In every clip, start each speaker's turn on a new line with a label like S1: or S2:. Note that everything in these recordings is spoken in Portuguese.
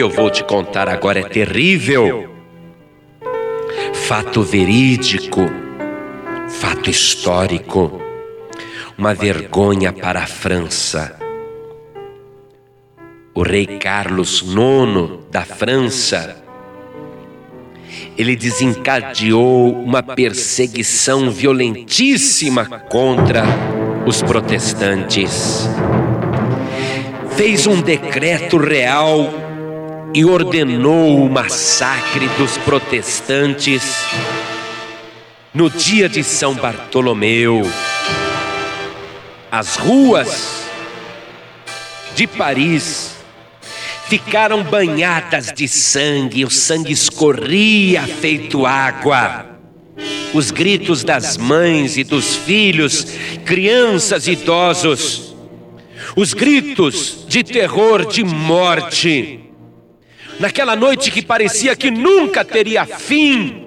S1: que eu vou te contar agora é terrível. Fato verídico, fato histórico, uma vergonha para a França. O rei Carlos IX da França, ele desencadeou uma perseguição violentíssima contra os protestantes. Fez um decreto real e ordenou o massacre dos protestantes no dia de São Bartolomeu. As ruas de Paris ficaram banhadas de sangue, o sangue escorria feito água. Os gritos das mães e dos filhos, crianças e idosos, os gritos de terror, de morte. Naquela noite que parecia que nunca teria fim.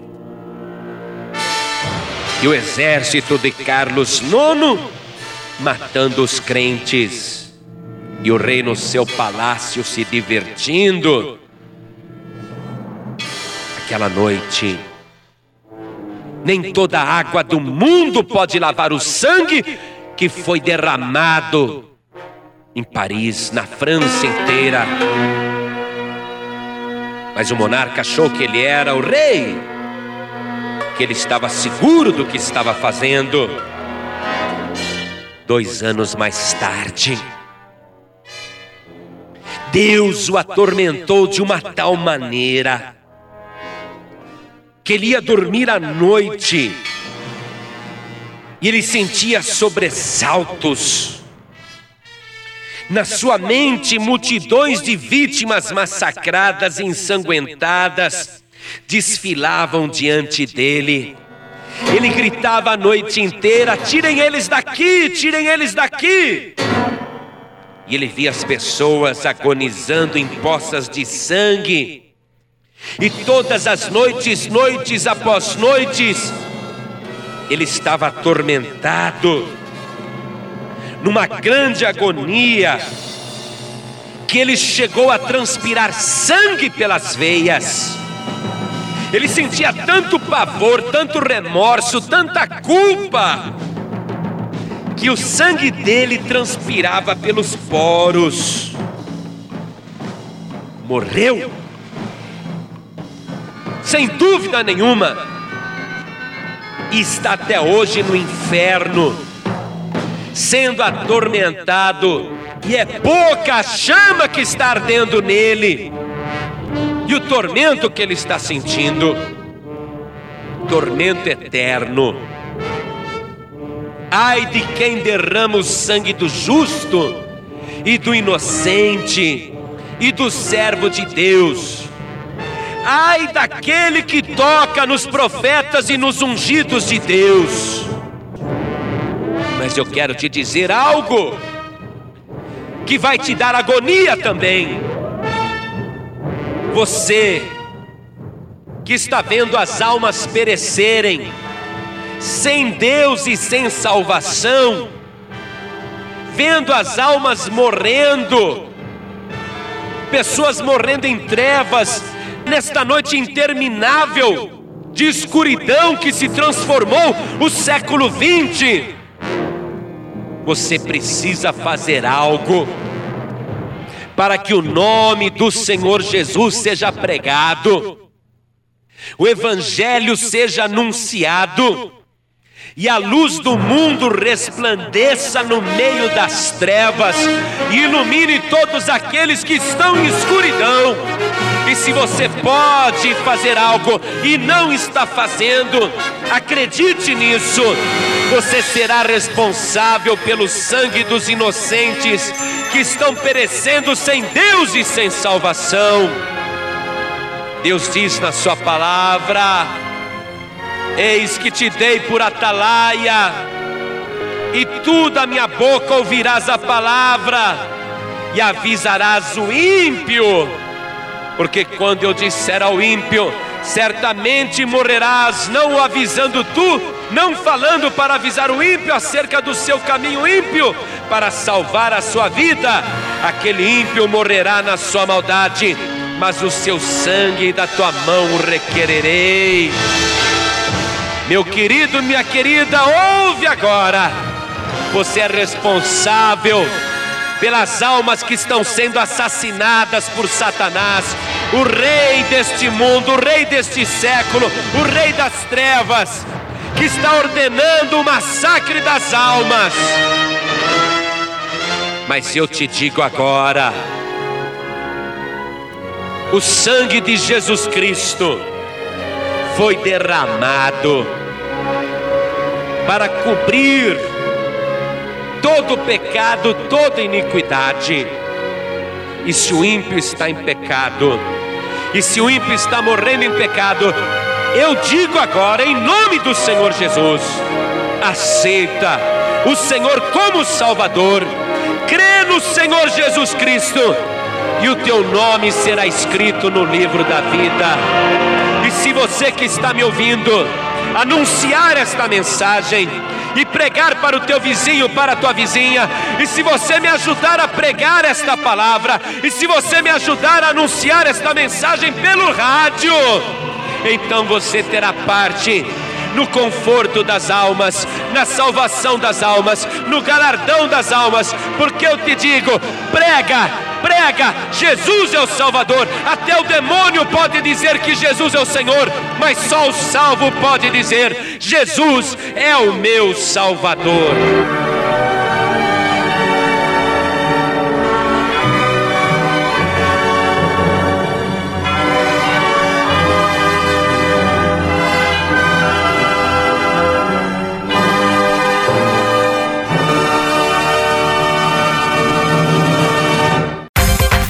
S1: E o exército de Carlos IX matando os crentes e o rei no seu palácio se divertindo. Aquela noite, nem toda a água do mundo pode lavar o sangue que foi derramado em Paris, na França inteira. Mas o monarca achou que ele era o rei, que ele estava seguro do que estava fazendo. Dois anos mais tarde, Deus o atormentou de uma tal maneira que ele ia dormir à noite e ele sentia sobressaltos. Na sua mente, multidões de vítimas massacradas e ensanguentadas desfilavam diante dele. Ele gritava a noite inteira: tirem eles daqui, tirem eles daqui e ele via as pessoas agonizando em poças de sangue. E todas as noites, noites após noites, ele estava atormentado, numa grande agonia, que ele chegou a transpirar sangue pelas veias. Ele sentia tanto pavor, tanto remorso, tanta culpa que o sangue dele transpirava pelos poros. Morreu? Sem dúvida nenhuma. E está até hoje no inferno, sendo atormentado, e é pouca a chama que está ardendo nele, e o tormento que ele está sentindo tormento eterno Ai de quem derrama o sangue do justo e do inocente e do servo de Deus. Ai daquele que toca nos profetas e nos ungidos de Deus. Mas eu quero te dizer algo que vai te dar agonia também. Você que está vendo as almas perecerem, sem Deus e sem salvação, vendo as almas morrendo, pessoas morrendo em trevas, nesta noite interminável de escuridão que se transformou o século 20. Você precisa fazer algo para que o nome do Senhor Jesus seja pregado, o Evangelho seja anunciado e a luz do mundo resplandeça no meio das trevas e ilumine todos aqueles que estão em escuridão. E se você pode fazer algo e não está fazendo, acredite nisso. Você será responsável pelo sangue dos inocentes que estão perecendo sem Deus e sem salvação. Deus diz na Sua palavra: Eis que te dei por atalaia, e tu da minha boca ouvirás a palavra, e avisarás o ímpio, porque quando eu disser ao ímpio, certamente morrerás, não o avisando tu, não falando para avisar o ímpio acerca do seu caminho ímpio, para salvar a sua vida, aquele ímpio morrerá na sua maldade mas o seu sangue da tua mão requererei. Meu querido, minha querida, ouve agora. Você é responsável pelas almas que estão sendo assassinadas por Satanás, o rei deste mundo, o rei deste século, o rei das trevas, que está ordenando o massacre das almas. Mas eu te digo agora, o sangue de Jesus Cristo foi derramado para cobrir todo pecado, toda iniquidade. E se o ímpio está em pecado, e se o ímpio está morrendo em pecado, eu digo agora, em nome do Senhor Jesus, aceita o Senhor como Salvador, crê no Senhor Jesus Cristo e o teu nome será escrito no livro da vida. E se você que está me ouvindo, anunciar esta mensagem e pregar para o teu vizinho, para a tua vizinha, e se você me ajudar a pregar esta palavra, e se você me ajudar a anunciar esta mensagem pelo rádio, então você terá parte no conforto das almas, na salvação das almas, no galardão das almas, porque eu te digo: prega, prega, Jesus é o Salvador. Até o demônio pode dizer que Jesus é o Senhor, mas só o salvo pode dizer: Jesus é o meu Salvador.